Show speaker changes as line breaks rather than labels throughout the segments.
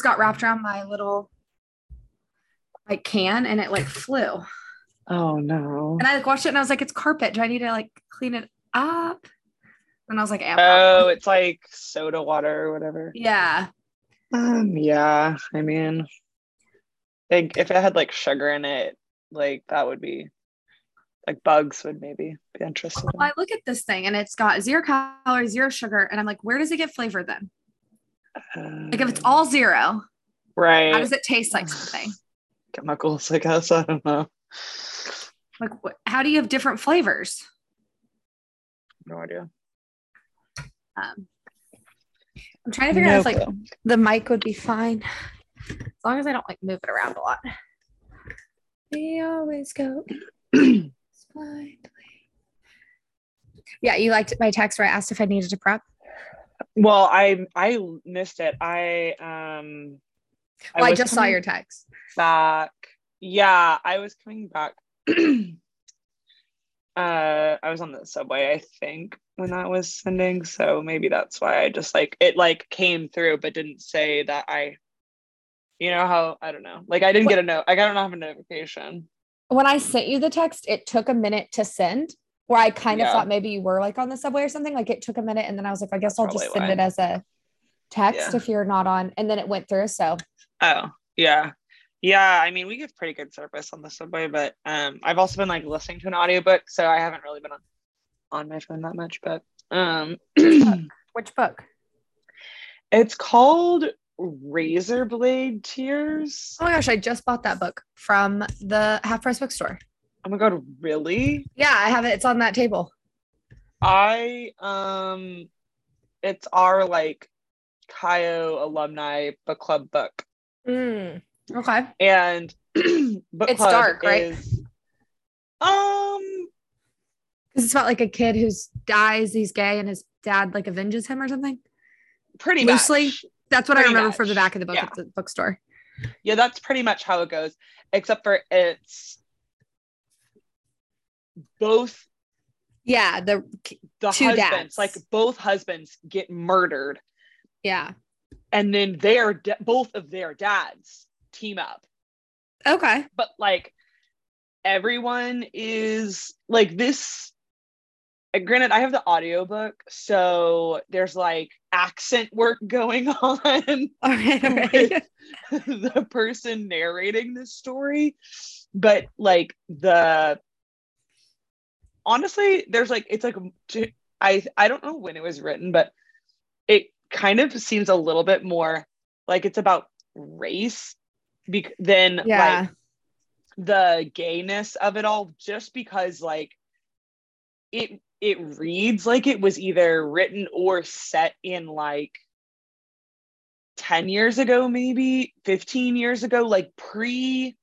got wrapped around my little like can and it like flew.
Oh no.
And I like watched it and I was like, it's carpet. Do I need to like clean it up? And I was like, yeah,
Oh, it's like soda water or whatever.
yeah.
Um, yeah, I mean, like if it had like sugar in it, like that would be like bugs would maybe be interested.
Well, I look at this thing and it's got zero calories, zero sugar. And I'm like, where does it get flavored then? Like if it's all zero,
right
how does it taste like something?
chemicals, I guess. I don't know.
Like what, how do you have different flavors?
No idea.
Um, I'm trying to figure out if like
No
the mic would be fine. As long as I don't like move it around a lot. We always go. blindly. Yeah, you liked my text where I asked if I needed to prep.
Well, I I missed it. I um
Well, I,
was
just saw your text.
back. Yeah, I was coming back. uh I was on the subway, I think, when that was sending. So maybe that's why I just like it like came through but didn't say that I you know how I don't know. Like I didn't
What-
get a note. I don't have a notification.
When I sent you the text, it took a minute to send. Where I kind of
Yeah.
thought maybe you were like on the subway or something. Like it took a minute, and then I was like, I guess
That's
I'll just send
why.
it as a text
Yeah.
if you're not on. And then it went through. So
Oh, yeah. Yeah, I mean we get pretty good service on the subway, but um I've also been like listening to an audiobook, so I haven't really been on on my phone that much, but um
which book?
it's called Razor Blade Tears.
Oh my gosh, I just bought that book from the half price bookstore.
Oh my god, really?
Yeah, I have it. It's on that table.
I um it's our like Kaio alumni book club book.
Mm, okay.
And book
It's
club
dark, right?
is- um
Because it's about like a kid who's dies, he's gay, and his dad like avenges him or something.
pretty
Loosely?
much.
That's what I
Pretty
remember from the back of the book
yeah.
at the bookstore.
Yeah, that's pretty much how it goes, except for it's both
Yeah, the
the husbands,
dads.
like both husbands get murdered,
yeah.
and then their both of their dads team up.
Okay.
But like everyone is like this. Granted, I have the audiobook, so there's like accent work going on.
All right. All right.
with the person narrating this story but like the honestly there's like it's like i i don't know when it was written but it kind of seems a little bit more like it's about race bec- than
Yeah.
like the gayness of it all just because like it it reads like it was either written or set in like 10 years ago maybe 15 years ago like pre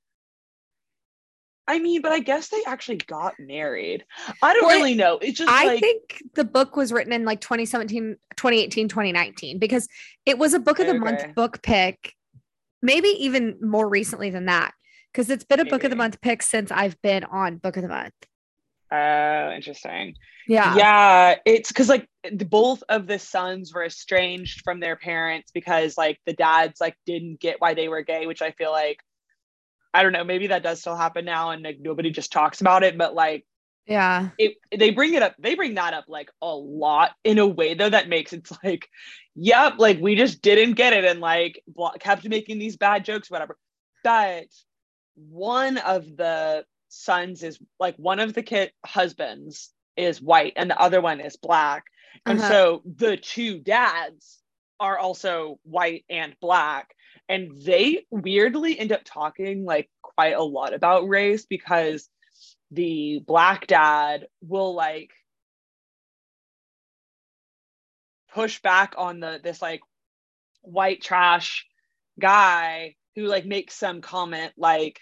I mean, but I guess they actually got married. I don't
Well,
really know. It's just
I
like
think the book was written in like 2017, 2018, 2019 because it was a book of the
Okay.
month book pick, maybe even more recently than that. Because it's been a book of the month pick since I've been on book of the month.
oh, interesting.
Yeah.
Yeah, it's because like the, both of the sons were estranged from their parents because like the dads like didn't get why they were gay, which I feel like I don't know, maybe that does still happen now and like nobody just talks about it, but like
Yeah.
it they bring it up they bring that up like a lot in a way though that makes it's like yep like we just didn't get it and like blo- kept making these bad jokes whatever but one of the sons is like one of the kid husbands is white and the other one is black and
Uh-huh.
so the two dads are also white and black and they weirdly end up talking like quite a lot about race because the black dad will like push back on the this like white trash guy who like makes some comment like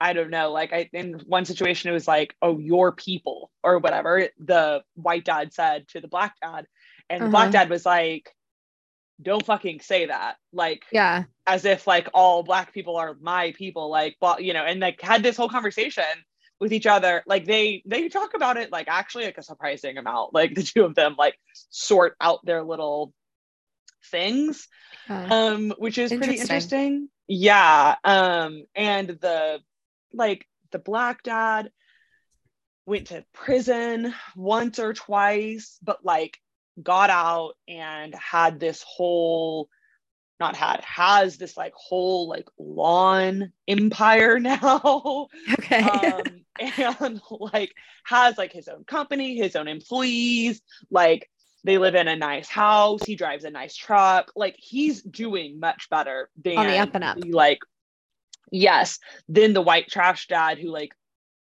I don't know like I in one situation it was like oh your people or whatever the white dad said to the black dad and the black
Uh-huh.
dad was like don't fucking say that like
Yeah.
as if like all black people are my people like well you know and like had this whole conversation with each other like they they talk about it like actually like a surprising amount like the two of them like sort out their little things
Uh,
um which is pretty
Interesting.
interesting yeah um and the like the black dad went to prison once or twice but like got out and had this whole not had has this like whole like lawn empire now
okay.
um, and like has like his own company, his own employees, like they live in a nice house, he drives a nice truck, like he's doing much better than
On the up and up.
Like, yes, than the white trash dad who like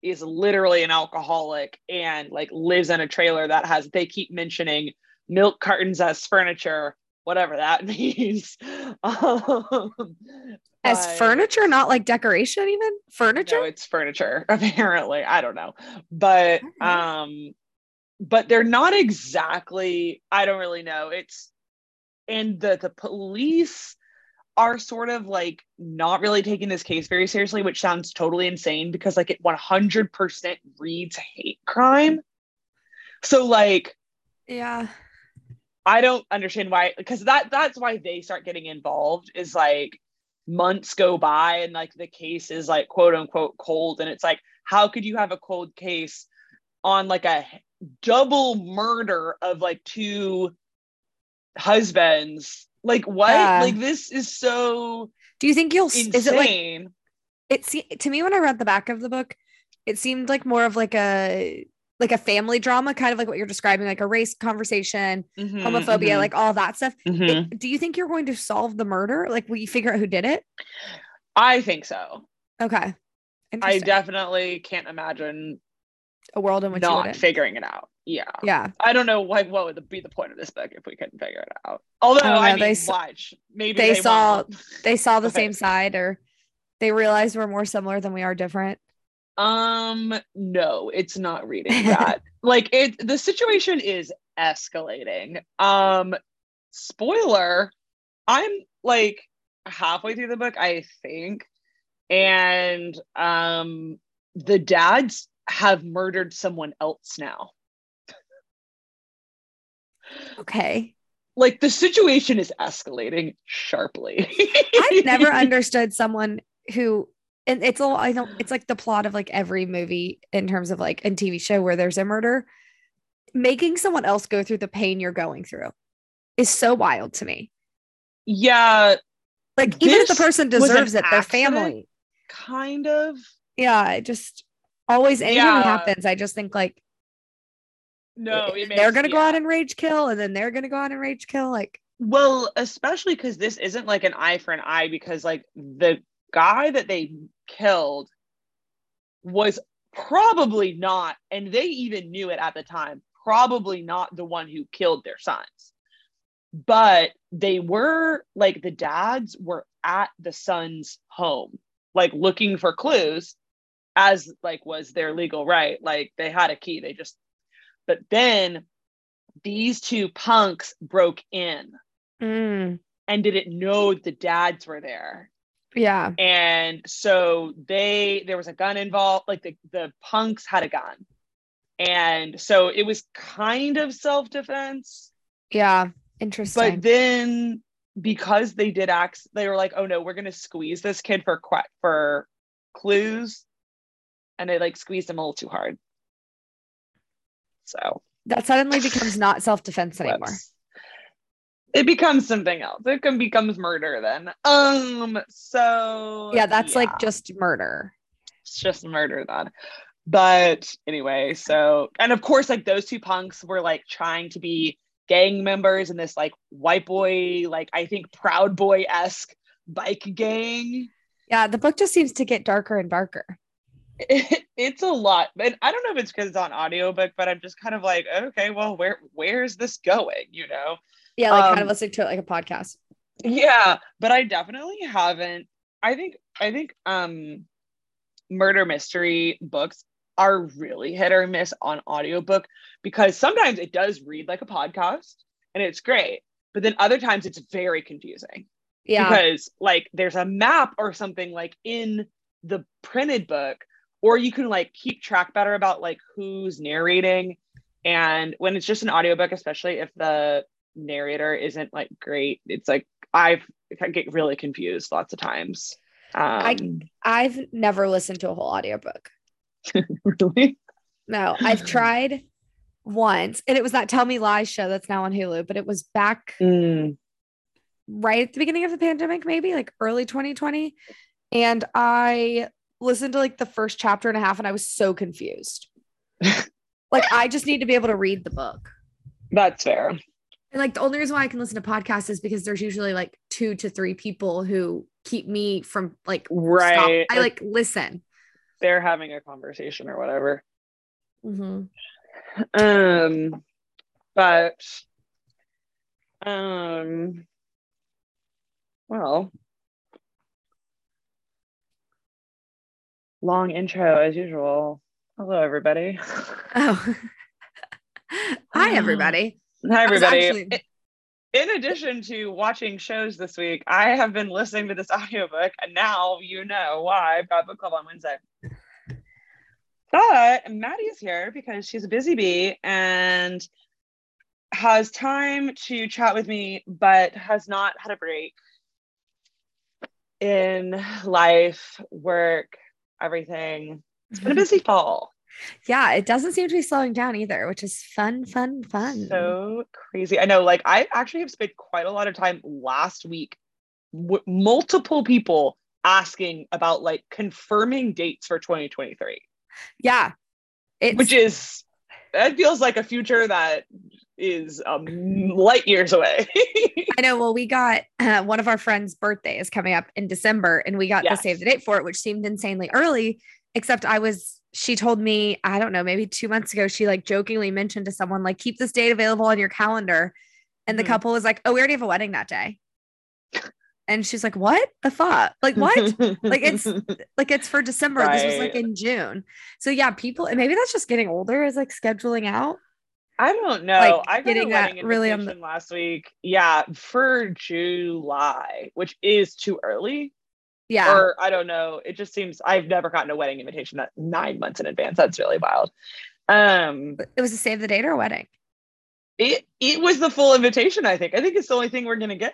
is literally an alcoholic and like lives in a trailer that has they keep mentioning milk cartons as furniture, whatever that means. Um,
As
but-
furniture, not like decoration, even furniture.
no, it's furniture, apparently. I don't know. But um but they're not exactly I don't really know. It's and the the police are sort of like not really taking this case very seriously, which sounds totally insane because like it 100% reads hate crime. So like
yeah.
I don't understand why because that that's why they start getting involved is like months go by and like the case is like quote unquote cold and it's like how could you have a cold case on like a double murder of like two husbands like what
Yeah.
like this is so
Do you think you'll? s- Is it like it? Se- to me, when I read the back of the book, it seemed like more of like a like a family drama, kind of like what you're describing, like a race conversation,
Mhm,
homophobia,
mhm,
like all that stuff.
mhm.
It- do you think you're going to solve the murder? Like, will you figure out who did it?
I think so
Okay.
I definitely can't imagine
a world in which
not figuring it out yeah
yeah.
I don't know like what would be the point of this book if we couldn't figure it out. Although
I don't
I, mean,
they
watch maybe
they
they,
saw-
won't.
They saw the
Okay.
same side, or they realized we're more similar than we are different.
Um, no, it's not reading that. like it, the situation is escalating. Um, spoiler, I'm like halfway through the book, I think, and um, the dads have murdered someone else now.
Okay.
Like the situation is escalating sharply.
I've never understood someone who and it's all I don't it's like the plot of like every movie in terms of like a TV show where there's a murder. Making someone else go through the pain you're going through is so wild to me.
yeah,
Like even if the person deserves it, their family.
kind of.
Yeah, it just always anytime
Yeah.
happens, I just think like
No, it
they're
makes-
gonna go out and rage kill, and then they're gonna go out and rage kill. Like,
Well, especially because this isn't like an eye for an eye, because like the guy that they killed was probably not, and they even knew it at the time, probably not the one who killed their sons. But they were like the dads were at the son's home, like looking for clues, as like was their legal right. Like they had a key, they just, but then these two punks broke in
mm,
and didn't know the dads were there
yeah,
and so they there was a gun involved like the the punks had a gun. And so it was kind of self-defense.
Yeah, interesting.
but then because they did act they were like oh no we're gonna squeeze this kid for que- for clues. And they like squeezed him a little too hard. So.
That suddenly becomes not self defense anymore.
It becomes something else it can becomes murder then um so
Yeah, that's
yeah.
like just murder.
it's just murder then. But anyway, so and of course, like those two punks were like trying to be gang members in this like white boy, like I think Proud Boy esque bike gang.
Yeah, the book just seems to get darker and darker.
it's a lot, but I don't know if it's because it's on audiobook, but I'm just kind of like, okay, well, where where's this going? You know?
Yeah, like kind
Um,
of listening to it like a podcast.
Yeah, but I definitely haven't. I think I think um murder mystery books are really hit or miss on audiobook because sometimes it does read like a podcast and it's great, but then other times it's very confusing
Yeah,
because like there's a map or something like in the printed book or you can like keep track better about like who's narrating and when it's just an audiobook especially if the narrator isn't like great. It's like I've I get really confused lots of times. Um,
I've never listened to a whole audiobook.
really?
No, I've tried once, and it was that Tell Me Lies show that's now on Hulu, but it was back
Mm,
right at the beginning of the pandemic, maybe like early 2020. And I listened to like the first chapter and a half, and I was so confused. like, I just need to be able to read the book.
that's fair.
And like the only reason why I can listen to podcasts is because there's usually like two to three people who keep me from like stop.
Right.
I like listen.
they're having a conversation or whatever.
Mhm.
Um, but um, well, long intro as usual. Hello, everybody.
Oh. Hi, everybody.
Hi, everybody.
actually-
In addition to watching shows this week, I have been listening to this audiobook, and now you know why I've got book club on Wednesday. But Maddie is here because she's a busy bee and has time to chat with me, but has not had a break in life, work, everything. It's been a mm-hmm. busy fall.
Yeah, it doesn't seem to be slowing down either, which is fun, fun, fun.
So crazy. I know, like, I actually have spent quite a lot of time last week, w- multiple people asking about like confirming dates for 2023,
yeah. It's
which is, that feels like a future that is um, light years away.
I know. Well, we got uh, one of our friends' birthday is coming up in December, and we got
Yes.
the save the date for it, which seemed insanely early. Except I was, she told me, I don't know, maybe two months ago, she like jokingly mentioned to someone, like, keep this date available on your calendar. And the
Mhm.
couple was like, oh, we already have a wedding that day. And she's like, what the fuck? Like, what? Like, it's- like it's for December. This was like in June. So yeah, people, and maybe that's just getting older is like scheduling out.
I don't know.
like,
I got
getting
a
that
wedding
really on the-
last week. Yeah, for July, which is too early.
Yeah.
Or I don't know. It just seems I've never gotten a wedding invitation that nine months in advance. That's really wild. Um,
it was a save the date or a wedding.
it it was the full invitation. I think. I think it's the only thing we're gonna get.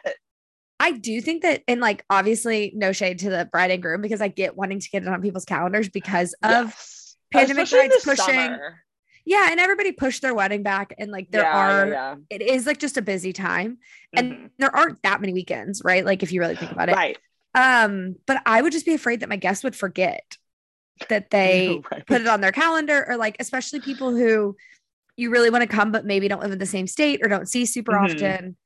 I do think that, and like obviously, no shade to the bride and groom because I get wanting to get it on people's calendars because of
Yes.
pandemic
Especially in
brides
the
pushing-
summer.
yeah, and everybody pushed their wedding back, and like there
Yeah,
are,
yeah,
it is like just a busy time,
yeah.
and
Mhm.
there aren't that many weekends, right? Like if you really think about it,
right.
Um, but I would just be afraid that my guests would forget that they
Right.
put it on their calendar, or like especially people who you really want to come but maybe don't live in the same state or don't see super
Mhm.
often.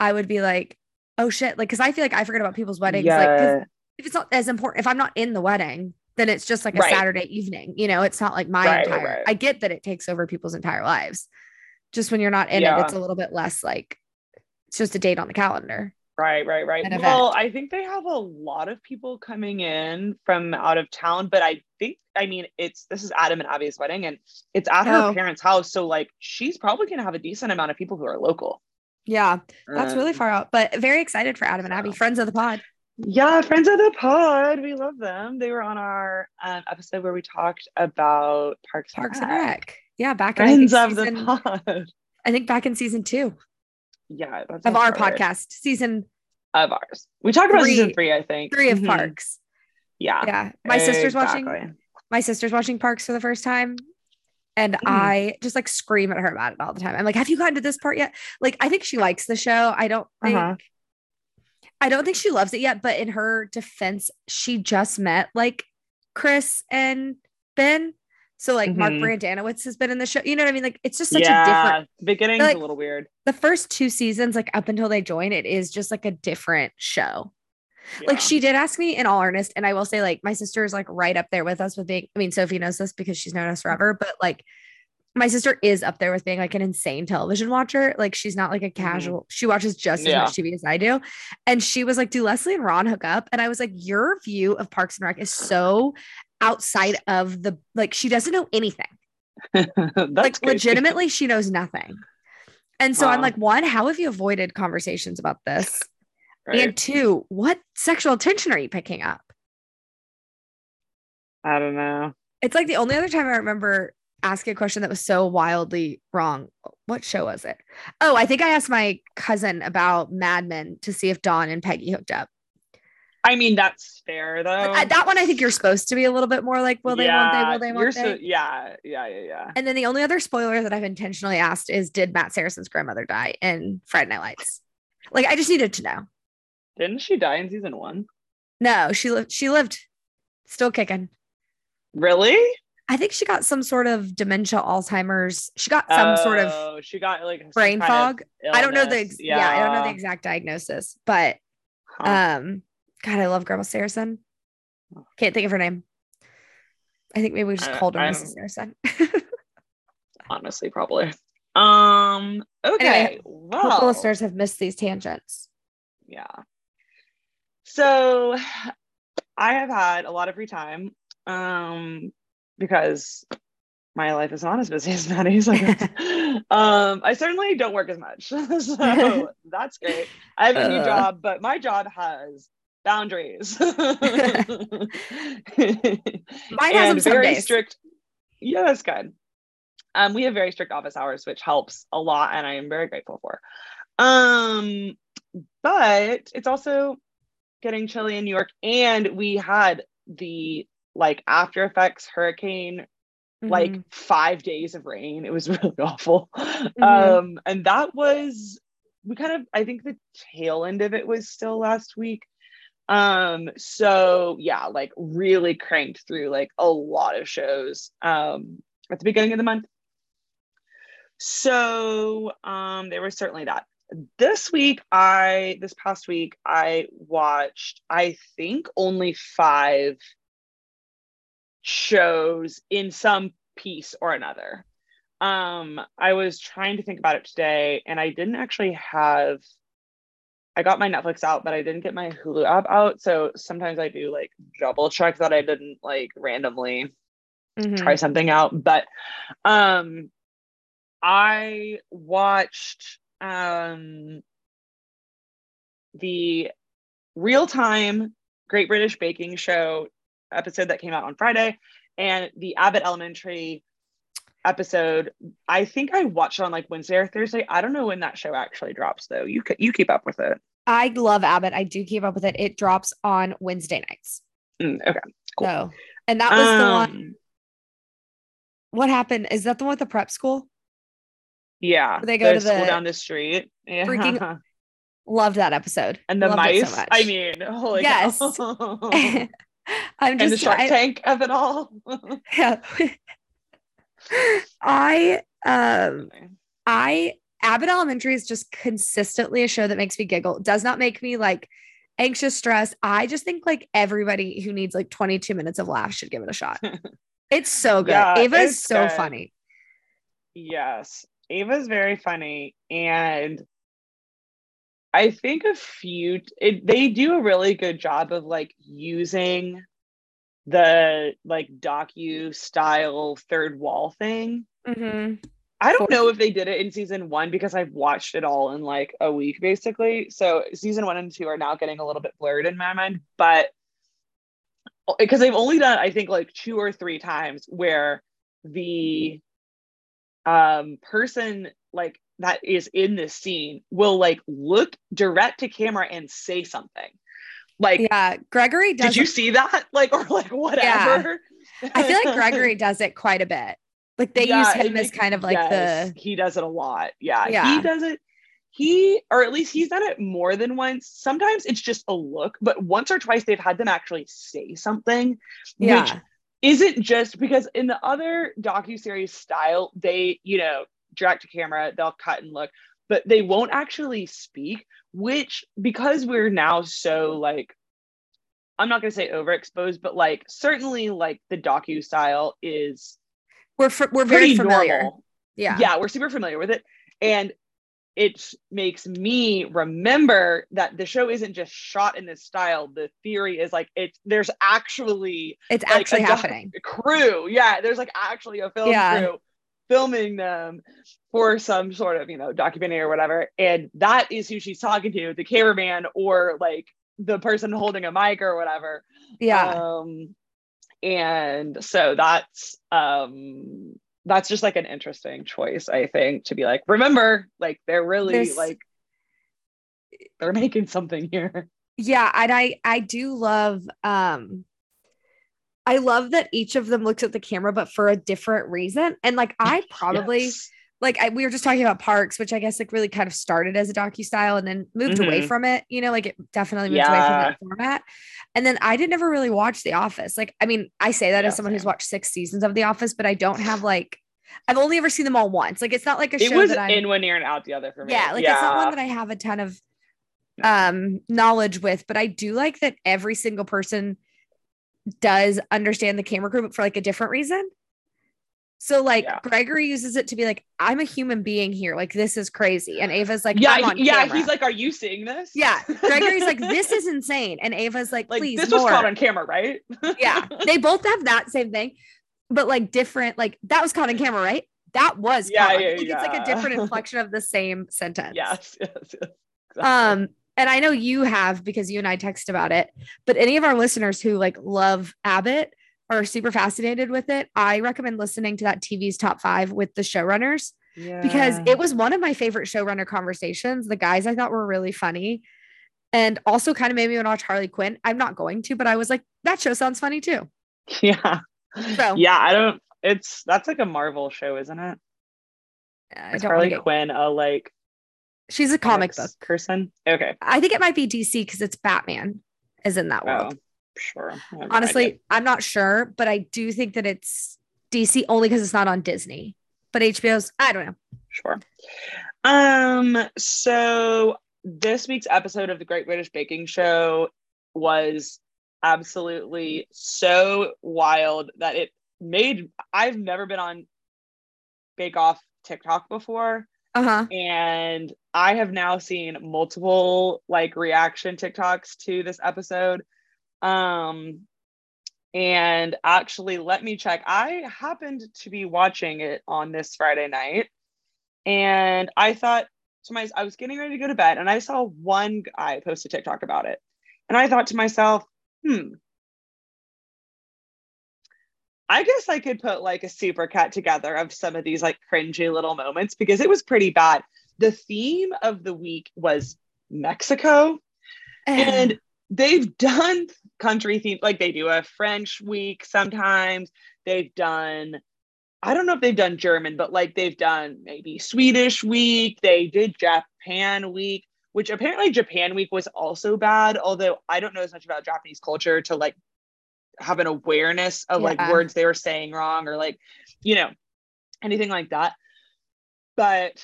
I would be like, oh shit, like because I feel like I forget about people's weddings, like
Yeah.
if it's not as important, if I'm not in the wedding, then it's just like a
Right.
Saturday evening. You know, it's not like my
Right,
entire.
right.
I get that it takes over people's entire lives. Just when you're not in it, it's a little bit less like it's just a date on the calendar.
Right, right, right. Well. I think they have a lot of people coming in from out of town, but I think, I mean, it's this is Adam and Abby's wedding, and it's at her
Oh.
parents' house, so like she's probably gonna have a decent amount of people who are local.
Yeah, that's really
Um,
far out, but very excited for Adam and Abby, friends of the pod.
Yeah, friends of the pod, we love them. They were on our um, episode where we talked about Parks,
Parks
and
and
Rec.
Yeah, back in
Friends of
season,
the pod.
I think back in season two
Yeah,
of our podcast, season
of ours. We talked about season
Three-
three, I think.
three of
Mhm.
Parks.
Yeah,
Yeah, my sister's watching. my sister's watching Parks for the first time. And
Mm.
I just like scream at her about it all the time. I'm like, have you gotten to this part yet? Like, I think she likes the show. I don't think
Uh-huh.
I don't think she loves it yet, but in her defense, she just met like Chris and Ben. So like Mark
Mhm.
Brendanawicz has been in the show. You know what I mean? Like it's just such
yeah,
a different
beginning's
like-
a little weird.
the first two seasons, like up until they join, it is just like a different show. Like she did ask me in all earnest, and I will say, like, my sister is like right up there with us with being. I mean, Sophie knows this because she's known us forever, but like, my sister is up there with being like an insane television watcher. Like, she's not like a casual. She watches just as
Mm-hmm. Yeah.
much TV as I do, and she was like, "Do Leslie and Ron hook up?" And I was like, "Your view of Parks and Rec is so outside of the like. She doesn't know anything. Like,
crazy.
legitimately, she knows nothing." And so I'm like, one, how have you avoided conversations about this?
Right?
And two, what sexual attention are you picking up?
I don't know.
It's like the only other time I remember asking a question that was so wildly wrong. What show was it? Oh, I think I asked my cousin about Mad Men to see if Don and Peggy hooked up.
I mean, that's fair though.
That one I think you're supposed to be a little bit more like, will they, won't they, will they,
you're
won't
so-
they?
yeah, yeah, yeah, yeah.
And then the only other spoiler that I've intentionally asked is, did Matt Saracen's grandmother die in Friday Night Lights? Like, I just needed to know.
Didn't she die in season one?
No, she lived. She lived, still kicking.
Really?
I think she got some sort of dementia, Alzheimer's. She got some sort of
Oh, she got like
brain fog. I don't know the ex- yeah. I don't know the exact diagnosis, but
Huh.
um, God, I love Grandma Saracen. Can't think of her name. I think maybe we just called her Mrs. Saracen.
honestly, probably. Um. Okay.
Anyway,
well,
listeners have missed these tangents.
yeah. So, I have had a lot of free time. Um, because my life is not as busy as Maddie's. I um, I certainly don't work as much, so that's great. I have a new
Uh.
job, but my job has boundaries.
Mine has
very
days.
strict. Yeah, that's good. Um, we have very strict office hours, which helps a lot, and I am very grateful for. Um, but it's also getting chilly in New York, and we had the like after effects hurricane like
Mhm.
five days of rain. It was really awful.
Mhm.
Um, and that was we kind of I think the tail end of it was still last week. Um, so yeah, like really cranked through like a lot of shows um at the beginning of the month. So um there was certainly that. This week, I this past week, I watched, I think only five shows in some piece or another. Um, I was trying to think about it today, and I didn't actually have. I got my Netflix out, but I didn't get my Hulu app out. So sometimes I do like double check that I didn't like randomly
Mhm.
try something out. But um, I watched um the real time Great British Baking Show episode that came out on Friday and the Abbott Elementary episode. I think I watched it on like Wednesday or Thursday. I don't know when that show actually drops though. You you keep up with it.
I love Abbott. I do keep up with it. It drops on Wednesday nights.
Mm, okay. Cool.
So, and that was the one.
Um,
What happened? Is that the one with the prep school?
Yeah.
Where they go
the
to
school
the
down the street. Yeah.
freaking- Loved that episode.
and the
Loved
mice.
so.
I mean, holy
Yes.
cow.
I'm just
and the Shark
I,
Tank of it all.
yeah. I um I Abbott Elementary is just consistently a show that makes me giggle. It does not make me like anxious, stress. I just think like everybody who needs like 22 minutes of laughs should give it a shot. It's so good.
Yeah,
Ava is so
good.
funny.
Yes, Ava's very funny, and I think a few it, they do a really good job of like using the like docu style third wall thing.
Mhm.
I don't know if they did it in season one because I've watched it all in like a week basically. So season one and two are now getting a little bit blurred in my mind, but because they've only done I think like two or three times where the um person like that is in this scene will like look direct to camera and say something. Like
Yeah, Gregory does
did you see that? Like or like whatever. Yeah.
I feel like Gregory does it quite a bit. Like they
Yeah,
use him as kind of like
yes,
the
he does it a lot. Yeah,
Yeah.
he does it. He or at least he's done it more than once. Sometimes it's just a look, but once or twice they've had them actually say something, which
yeah.
isn't just because in the other docu-series style, they, you know, direct to camera, they'll cut and look, but they won't actually speak, which because we're now so like I'm not going to say overexposed, but like certainly like the docu style is
We're fr- we're very familiar.
normal.
Yeah.
Yeah, we're super familiar with it. And it makes me remember that the show isn't just shot in this style. The theory is like it's there's actually
It's
like,
actually
a
happening.
crew. Yeah, there's like actually a film
Yeah.
crew filming them for some sort of, you know, documentary or whatever. And that is who she's talking to, the cameraman or like the person holding a mic or whatever.
Yeah.
Um, and so that's um that's just like an interesting choice, I think, to be like, remember, like they're really
There's-
like they're making something here.
yeah and i i do love um i love that each of them looks at the camera but for a different reason and like i probably
Yes.
Like I, we were just talking about parks which i guess like really kind of started as a docu style and then moved away
Mhm.
from it you know like it definitely moved away from that format. And then i did never really watch the office. Like i mean i say that
Yeah,
as someone who's watched six seasons of the office but i don't have like i've only ever seen them all once. Like it's not like a
It
show
was
that i'm
in one ear and out the other for me.
yeah like it's not one that i have a ton of um knowledge with but i do like that every single person does understand the camera crew but for like a different reason so like
Yeah.
gregory uses it to be like i'm a human being here like this is crazy and ava's like
yeah, yeah.
camera.
He's like, "Are you seeing this?"
yeah gregory's like this is insane and ava's like,
like
please
this
more.
was caught on camera, right?
yeah they both have that same thing but like different like that was caught on camera right that was
Yeah,
caught on-
yeah,
it's like a different inflection of the same sentence
yes, yes, yes. exactly.
um and i know you have because you and i text about it but any of our listeners who like love abbott are super fascinated with it i recommend listening to that tv's top five with the showrunners because it was one of my favorite showrunner conversations the guys i thought were really funny and also kind of made me want to watch harley quinn i'm not going to but i was like that show sounds funny too
yeah,
So-
yeah. I don't. It's that's like a Marvel show, isn't it?
i don't
Harley
get-
Quinn a like
she's a comic book
person? Okay.
i think it might be dc because it's batman is in that world
Oh, sure. Have no
honestly i'm not sure but i do think that it's dc only because it's not on disney but hbo's i don't know
Sure. Um, so this week's episode of the Great British Baking Show was absolutely so wild that it made I've never been on Bake Off TikTok before
uh-huh
and I have now seen multiple like reaction TikToks to this episode. Um and actually let me check. I happened to be watching it on this Friday night and I thought to my I was getting ready to go to bed and I saw one guy post a TikTok about it. And I thought to myself, hmm, I guess I could put like a super cut together of some of these like cringy little moments because it was pretty bad. The theme of the week was Mexico, and they've done country themes like they do a French week sometimes. They've done, I don't know if they've done German, but like they've done maybe Swedish week. They did Japan week, which apparently Japan week was also bad. Although I don't know as much about Japanese culture to like have an awareness of like words they were saying wrong or like, you know, anything like that. But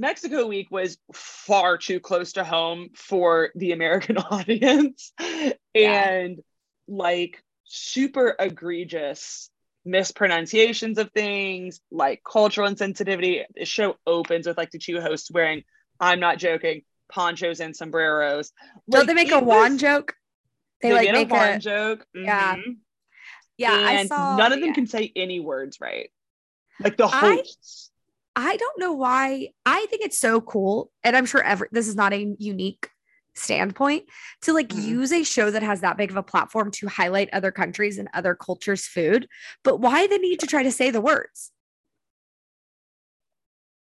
Mexico week was far too close to home for the American audience.
Yeah.
And like super egregious mispronunciations of things, like cultural insensitivity. The show opens with like the two hosts wearing, I'm not joking, ponchos and sombreros.
don't
Like,
they make a wand
was-
joke they,
They,
like make
a
a,
joke.
yeah.
mhm.
yeah i
and
saw
none of them
yeah.
can say any words right. Like the hosts.
I don't know why. I think it's so cool. And I'm sure every this is not a unique standpoint to like
Mhm.
use a show that has that big of a platform to highlight other countries and other cultures' food. But why the need to try to say the words?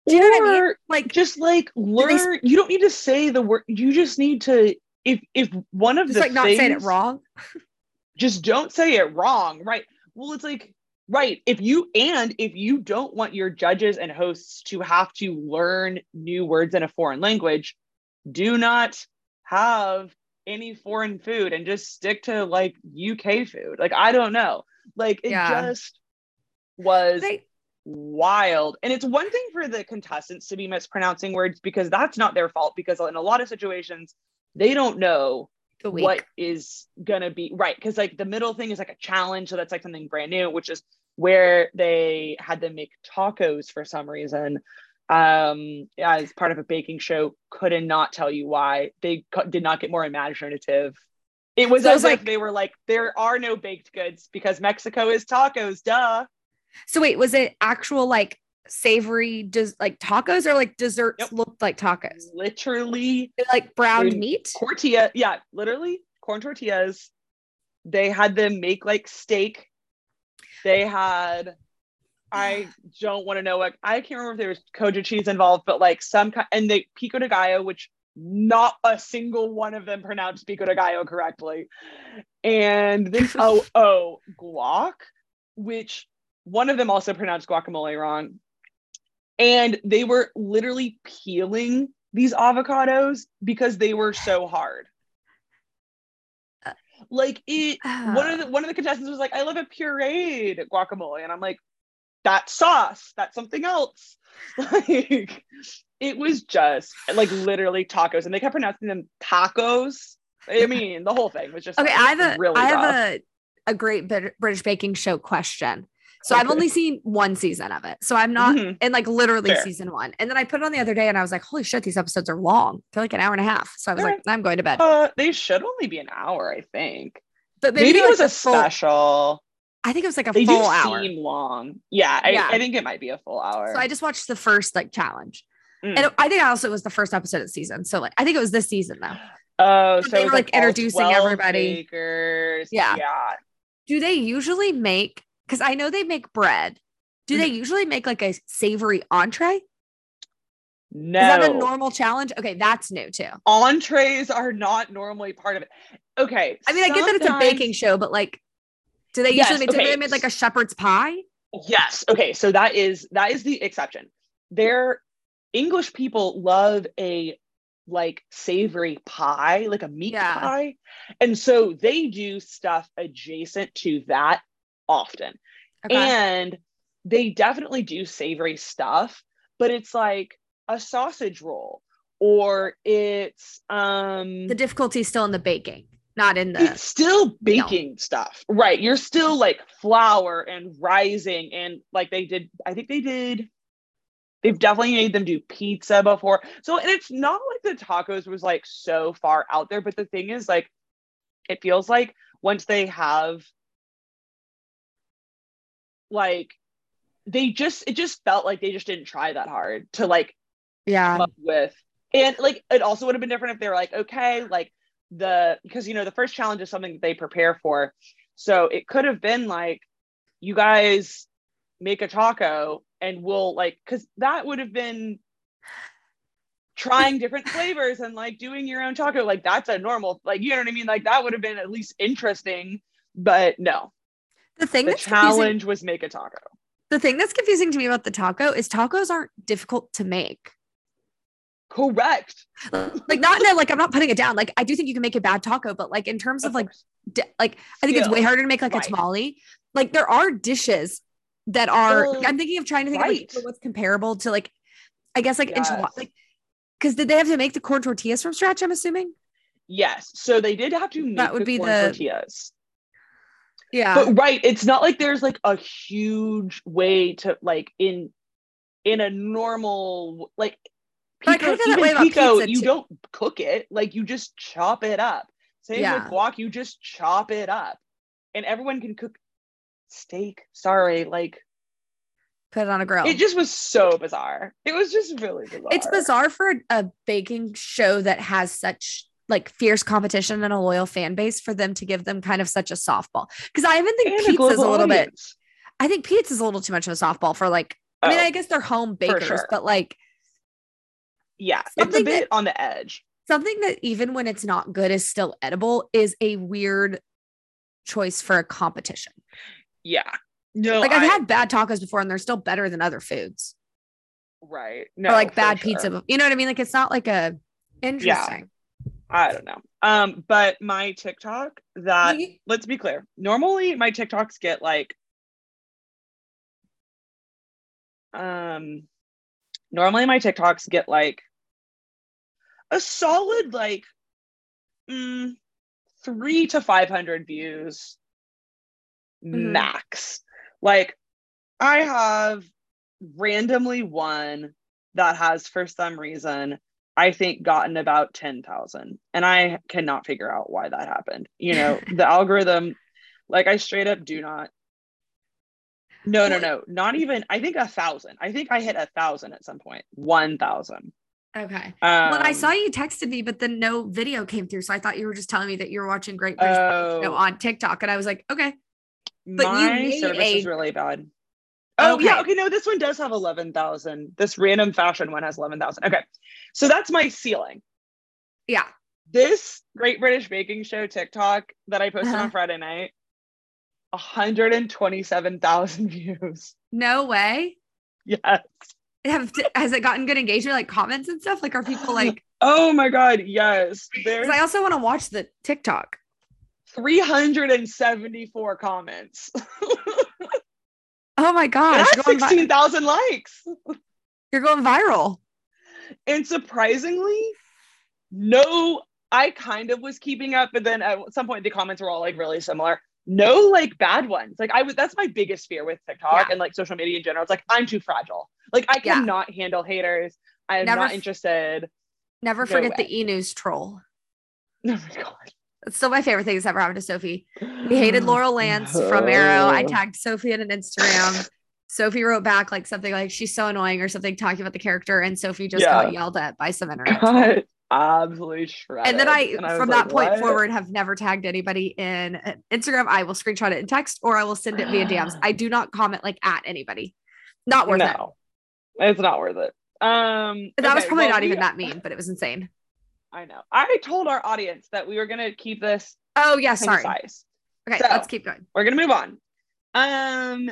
Do you know what I mean? Like
just like
they
learn you don't need to say the word you just need to if if one of
just
the
like not saying it wrong.
just don't say it wrong right well it's like right. If you and if you don't want your judges and hosts to have to learn new words in a foreign language do not have any foreign food and just stick to like uk food. Like i don't know. Like it
Yeah.
just was
They,
wild. And it's one thing for the contestants to be mispronouncing words because that's not their fault because in a lot of situations they don't know what is going to be right because like the middle thing is like a challenge. So that's like something brand new which is where they had them make tacos for some reason um as part of a baking show couldn't not tell you why they co- did not get more imaginative it was
So
as if
like-
they were like there are no baked goods because mexico is tacos duh
So wait, was it actual like savory des- like tacos or like desserts
Yep.
looked like tacos?
literally
like browned meat?
tortilla yeah literally corn tortillas they had them make like steak They had I don't want to know what I can't remember if there was Cotija cheese involved, but like some kind and they pico de gallo, which not a single one of them pronounced pico de gallo correctly. And then oh oh guac, which one of them also pronounced guacamole wrong. And they were literally peeling these avocados because they were so hard. Like it one of the one of the contestants was like, I love a pureed guacamole. And I'm like, that's sauce. That's something else. Like it was just like literally tacos, and they kept pronouncing them tacos. I mean, the whole thing was just
okay.
like,
I have a
really
I have
rough.
a a great British baking show question. So I've only seen one season of it. So I'm not
Mhm.
in like literally
Fair.
season one. And then I put it on the other day and I was like, holy shit, these episodes are long. They're like an hour and a half. So I was
Fair.
like, I'm going to bed.
Uh, they should only be an hour, I think.
But
Maybe,
they're,
it was
like,
a
full-
special.
I think it was like a
They
full hour.
long. Yeah, I,
Yeah.
I think it might be a full hour.
So I just watched the first like challenge.
Mm.
And I think also it was the first episode of the season. So like I think it was this season though.
oh, so it
were,
was,
like, introducing everybody. Yeah.
yeah.
Do they usually make because I know they make bread. Do they mm. usually make like a savory entree?
No,
Is that a normal challenge? Okay, that's new too.
entrees are not normally part of it. Okay,
I mean, I get that it's a baking show, but like, do they
Yes,
usually make? Do
okay.
they make like a shepherd's pie?
Yes. Okay. So that is that is the exception. Their English people love a like savory pie, like a meat
Yeah.
pie. And so they do stuff adjacent to that often.
Okay.
And they definitely do savory stuff, but it's like a sausage roll or it's um
the difficulty is still in the baking, not in the.
it's still baking stuff right you're still like flour and rising and like they did i think they did they've definitely made them do pizza before so and it's not like the tacos was like so far out there but the thing is like it feels like once they have like they just it just felt like they just didn't try that hard to like
Yeah.
come up with. And like it also would have been different if they were like okay like the because you know the first challenge is something that they prepare for. So it could have been like you guys make a taco and we'll like because that would have been trying different flavors and like doing your own taco. Like that's a normal like you know what i mean? Like that would have been at least interesting but no
The thing
the
that's
challenge was make a taco
the thing that's confusing to me about the taco is tacos aren't difficult to make.
correct
Like not no, like I'm not putting it down. Like I do think you can make a bad taco, but like in terms of,
Of
like di- like I think it's way harder to make like
Right.
a tamale. Like there are dishes that are. I'm thinking of trying to think of like, what's comparable to like, I guess like enchilada.
Yes.
Like, because did they have to make the corn tortillas from scratch? I'm assuming.
yes so they did have to make
That would
the
be
corn
the-
tortillas
Yeah.
but right it's not like there's like a huge way to like in in a normal like pico,
that
even pico you
too.
don't cook it like you just chop it up same
Yeah.
with guac you just chop it up and everyone can cook steak sorry like
Put it on a grill.
it just was so bizarre it was just really bizarre
it's bizarre for a baking show that has such like fierce competition and a loyal fan base for them to give them kind of such a softball. Because I even think
And a
pizza's a little bit. I think pizza's a little too much of a softball for like. I mean,
Oh,
I guess they're home bakers,
sure.
but like
yeah it's a bit
that-
on the edge
something that even when it's not good is still edible is a weird choice for a competition.
yeah no
like I've
I-
had bad tacos before and they're still better than other foods.
right no
or like bad
sure.
pizza. You know what I mean? Like it's not like a interesting.
I don't know. Um, but my TikTok that
You-
let's be clear. Normally my TikToks get like um normally my TikToks get like a solid like mm, three to five hundred views
Mhm.
max. Like I have randomly one that has for some reason I think gotten about 10,000 and I cannot figure out why that happened. You know, the algorithm like I straight up do not No, no, no. Not even I think a thousand. I think I hit a thousand at some point. 1,000.
Okay.
Um,
when I saw you texted me, but then no video came through. So I thought you were just telling me that you were watching Great British
Oh.
On TikTok. And I was like, okay. But you
My
made
service
a-
is really bad. Oh yeah,
Okay.
okay. No, this one does have eleven thousand. This random fashion one has eleven thousand. Okay, so that's my ceiling.
Yeah.
This Great British Baking Show TikTok that I posted
Uh-huh.
on Friday night, one hundred and twenty-seven thousand views.
No way.
Yes.
Have has it gotten good engagement, like comments and stuff? Like, are people like?
Oh my god, yes.
Because I also want to watch the TikTok.
three hundred and seventy-four comments.
Oh my gosh,
has
you're vi-
sixteen thousand likes.
you're going viral.
And surprisingly, no, I kind of was keeping up, but then at some point the comments were all like really similar. No, like bad ones. Like I was that's my biggest fear with TikTok
Yeah.
and like social media in general. It's like I'm too fragile. Like I
Yeah.
cannot handle haters. I am
Never
not interested.
Never
No
forget
way.
the e news troll.
Oh my god.
It's still my favorite thing that's ever happened to Sophie. We hated Laurel Lance from Arrow. I tagged Sophie in an Instagram. Sophie wrote back like something like she's so annoying or something talking about the character, and Sophie just
Yeah.
got yelled at by some internet.
God, absolutely shredded.
And then I,
And was
from
like,
that point
"What?"
forward, have never tagged anybody in Instagram. I will screenshot it in text or I will send it via DMs. I do not comment like at anybody. Not worth it.
no, it's not worth it. Um,
That was probably
well,
not
we-
even that mean, but it was insane.
I know. I told our audience that we were gonna keep this
Oh yeah, sorry. Okay,
So-
let's keep going.
we're gonna move on. Um,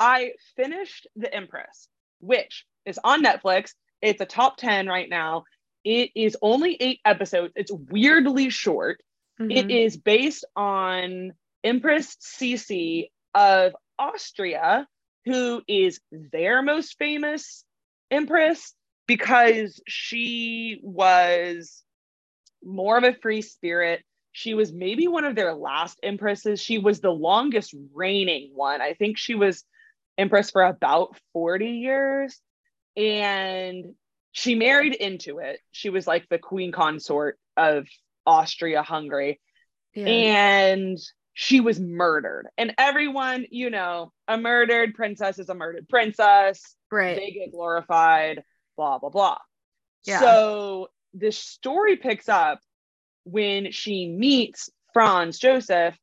I finished The Empress, which is on Netflix. It's a top 10 right now. It is only eight episodes. It's weirdly short. It
Mhm.
is based on Empress Sisi of Austria, who is their most famous empress because she was more of a free spirit. She was maybe one of their last empresses. She was the longest reigning one. I think she was empress for about 40 years. And she married into it. She was like the queen consort of Austria Hungary
Yeah.
and she was murdered. And everyone, you know, a murdered princess is a murdered princess.
right.
They get glorified, blah, blah, blah.
Yeah.
So the story picks up when she meets Franz Joseph,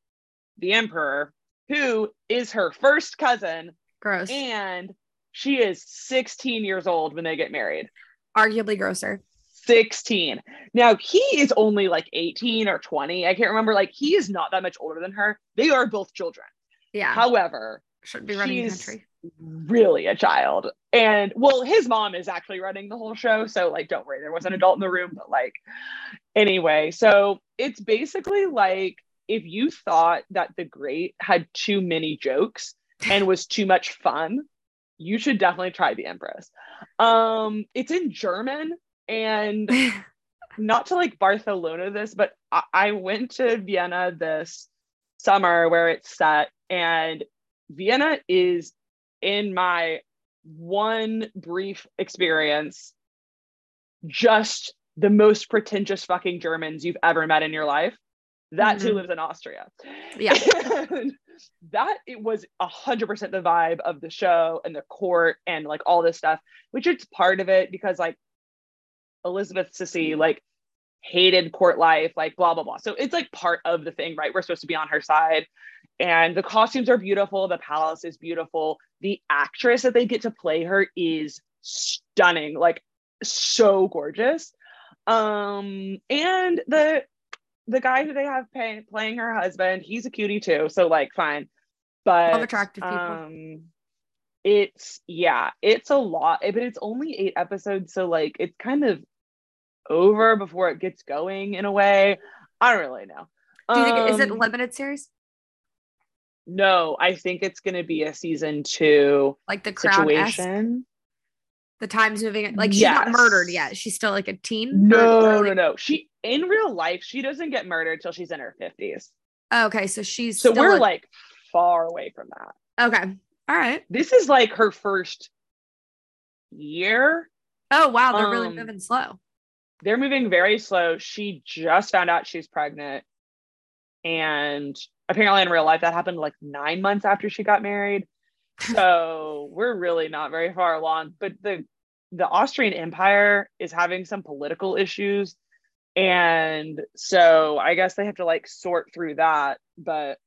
the emperor, who is her first cousin,
Gross.
and she is 16 years old when they get married.
Arguably grosser.
16. Now he is only like 18 or 20. I can't remember. Like he is not that much older than her. They are both children.
Yeah.
However,
Shouldn't be running the country.
really a child. And well, his mom is actually running the whole show. So like, don't worry, there was an adult in the room, but like anyway, so it's basically like if you thought that the great had too many jokes and was too much fun, you should definitely try the Empress. Um, it's in German and not to like Barcelona this, but I, I went to Vienna this summer where it's set, and Vienna is in my one brief experience just the most pretentious fucking Germans you've ever met in your life. That too
Mhm.
lives in Austria.
Yeah.
And that it was a hundred percent the vibe of the show and the court and like all this stuff, which it's part of it because like Elizabeth Sisi like hated court life, like blah blah blah. So it's like part of the thing, right? We're supposed to be on her side. And the costumes are beautiful, the palace is beautiful. The actress that they get to play her is stunning, like so gorgeous. Um, and the the guy who they have pay, playing her husband, he's a cutie too, so like fine. But
Love attractive people.
um it's yeah, it's a lot, but it's only eight episodes, so like it's kind of over before it gets going in a way. I don't really know.
Do you think is it
Um,
limited series?
No, I think it's gonna be a season two
Like the crown
situation.
the time's moving like she's not murdered yet. She's still like a teen.
No, no, no. She in real life, she doesn't get murdered till she's in her 50s.
Oh, okay, so she's
So we're
a-
like far away from that.
okay. All right.
This is like her first year.
Oh wow, they're really
Um,
moving slow.
They're moving very slow. She just found out she's pregnant. And apparently in real life that happened like 9 months after she got married. So, we're really not very far along, but the the Austrian Empire is having some political issues. And so I guess they have to like sort through that, but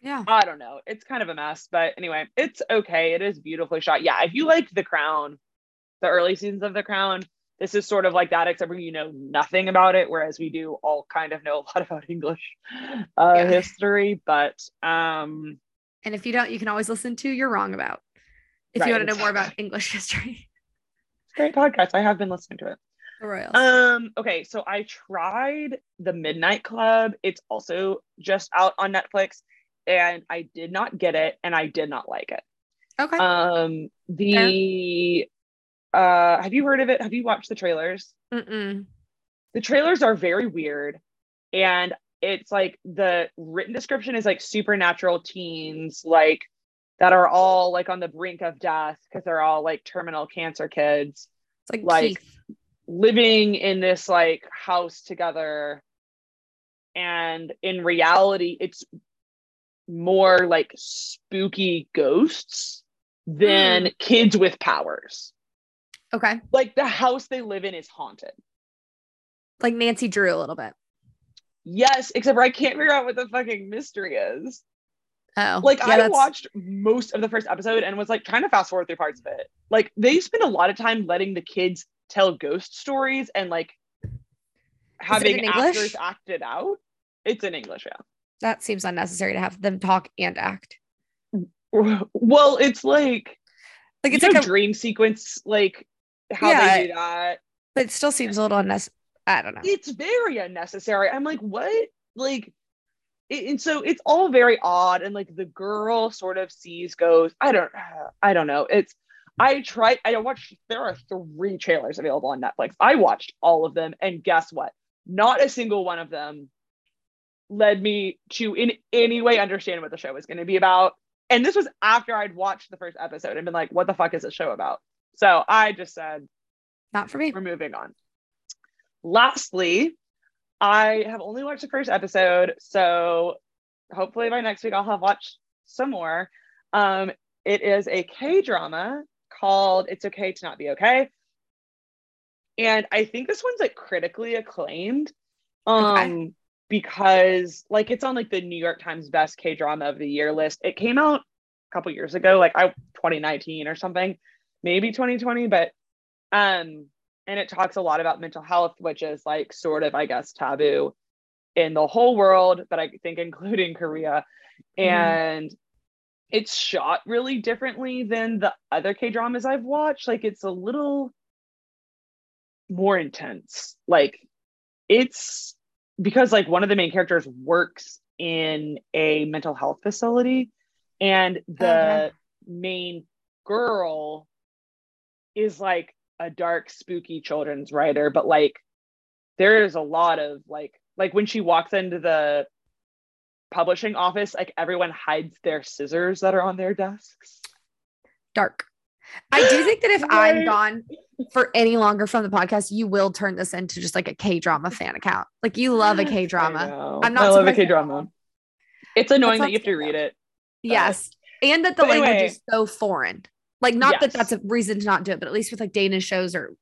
Yeah.
I don't know. It's kind of a mess, but anyway, it's okay. It is beautifully shot. Yeah, if you liked The Crown, the early seasons of The Crown, this is sort of like that, except for you know nothing about it, whereas we do all kind of know a lot about English uh,
Yeah.
history. But um,
And if you don't, you can always listen to You're Wrong About if you want to know more about. English history.
great podcast. I have been listening to it.
The Royals.
Um, okay, so I tried the Midnight Club. It's also just out on Netflix, and I did not get it, and I did not like it.
okay.
Um, the uh, have you heard of it? Have you watched the trailers?
Mm-mm.
The trailers are very weird, and it's like the written description is like supernatural teens, like that are all like on the brink of death because they're all like terminal cancer kids
It's like,
Like,
Keith.
living in this like house together and in reality it's more like spooky ghosts than kids with powers
Okay.
like the house they live in is haunted
Like Nancy Drew a little bit.
yes except for i can't figure out what the fucking mystery is
Oh.
like
yeah,
i
that's-
watched most of the first episode and was like trying to fast forward through parts of it like they spend a lot of time letting the kids tell ghost stories and like having actors act it out it's in english yeah
That seems unnecessary to have them talk and act.
well it's like
Like it's like a,
dream sequence like how
Yeah.
they do that.
But it still seems a little unnecessary. I don't know.
it's very unnecessary. I'm like what? Like it, and so it's all very odd and like the girl sort of sees goes i don't i don't know. It's i tried i watched there are three trailers available on netflix. I watched all of them and guess what? Not a single one of them led me to in any way understand what the show was going to be about. And this was after i'd watched the first episode and been like what the fuck is this show about so i just said
Not for me.
we're moving on. Lastly, I have only watched the first episode, so hopefully by next week I'll have watched some more. Um, it is a K drama called It's Okay to Not Be Okay. And I think this one's like critically acclaimed. Um
Okay.
because like it's on like the New York Times best K drama of the year list. It came out a couple years ago, like I 2019 or something, maybe 2020, but um and it talks a lot about mental health which is like sort of i guess taboo in the whole world but i think including korea
Mhm.
and it's shot really differently than the other k dramas i've watched like it's a little more intense like it's because like one of the main characters works in a mental health facility and the
Okay.
main girl is like a dark spooky children's writer but like there is a lot of like like when she walks into the publishing office like everyone hides their scissors that are on their desks
Dark. I do think that if I'm gone for any longer from the podcast, you will turn this into just like a K drama fan account. Like you love a K drama. I'm not
I love a K drama. It's annoying that you have to read it.
Yes. And that the language is so foreign. Like, not that that's a reason to not do it, but at least with like Danish shows or,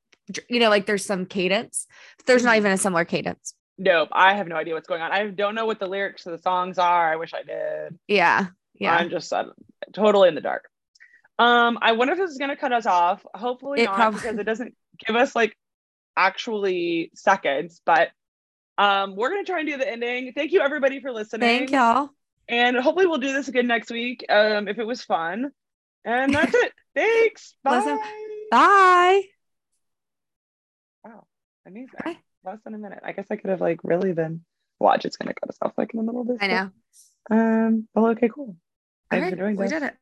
you know, like there's some cadence. There's not
Mhm.
even a similar cadence.
Nope, I have no idea what's going on. I don't know what the lyrics to the songs are. I wish I did.
Yeah. Yeah.
I'm just uh, totally in the dark. Um, I wonder if this is gonna cut us off. Hopefully
It
not,
prob-
because it doesn't give us like actually seconds. But um, we're gonna try and do the ending. Thank you everybody for listening.
Thank y'all.
And hopefully we'll do this again next week. Um, if it was fun. And that's it. Thanks. Bye.
Listen- Bye.
Wow, amazing.
Bye.
Less than a minute. I guess I could have like really been. Watch, it's gonna cut us off like in the middle of this.
I know.
Um. Well, okay, cool.
All
Thanks for doing
We
this.
did it.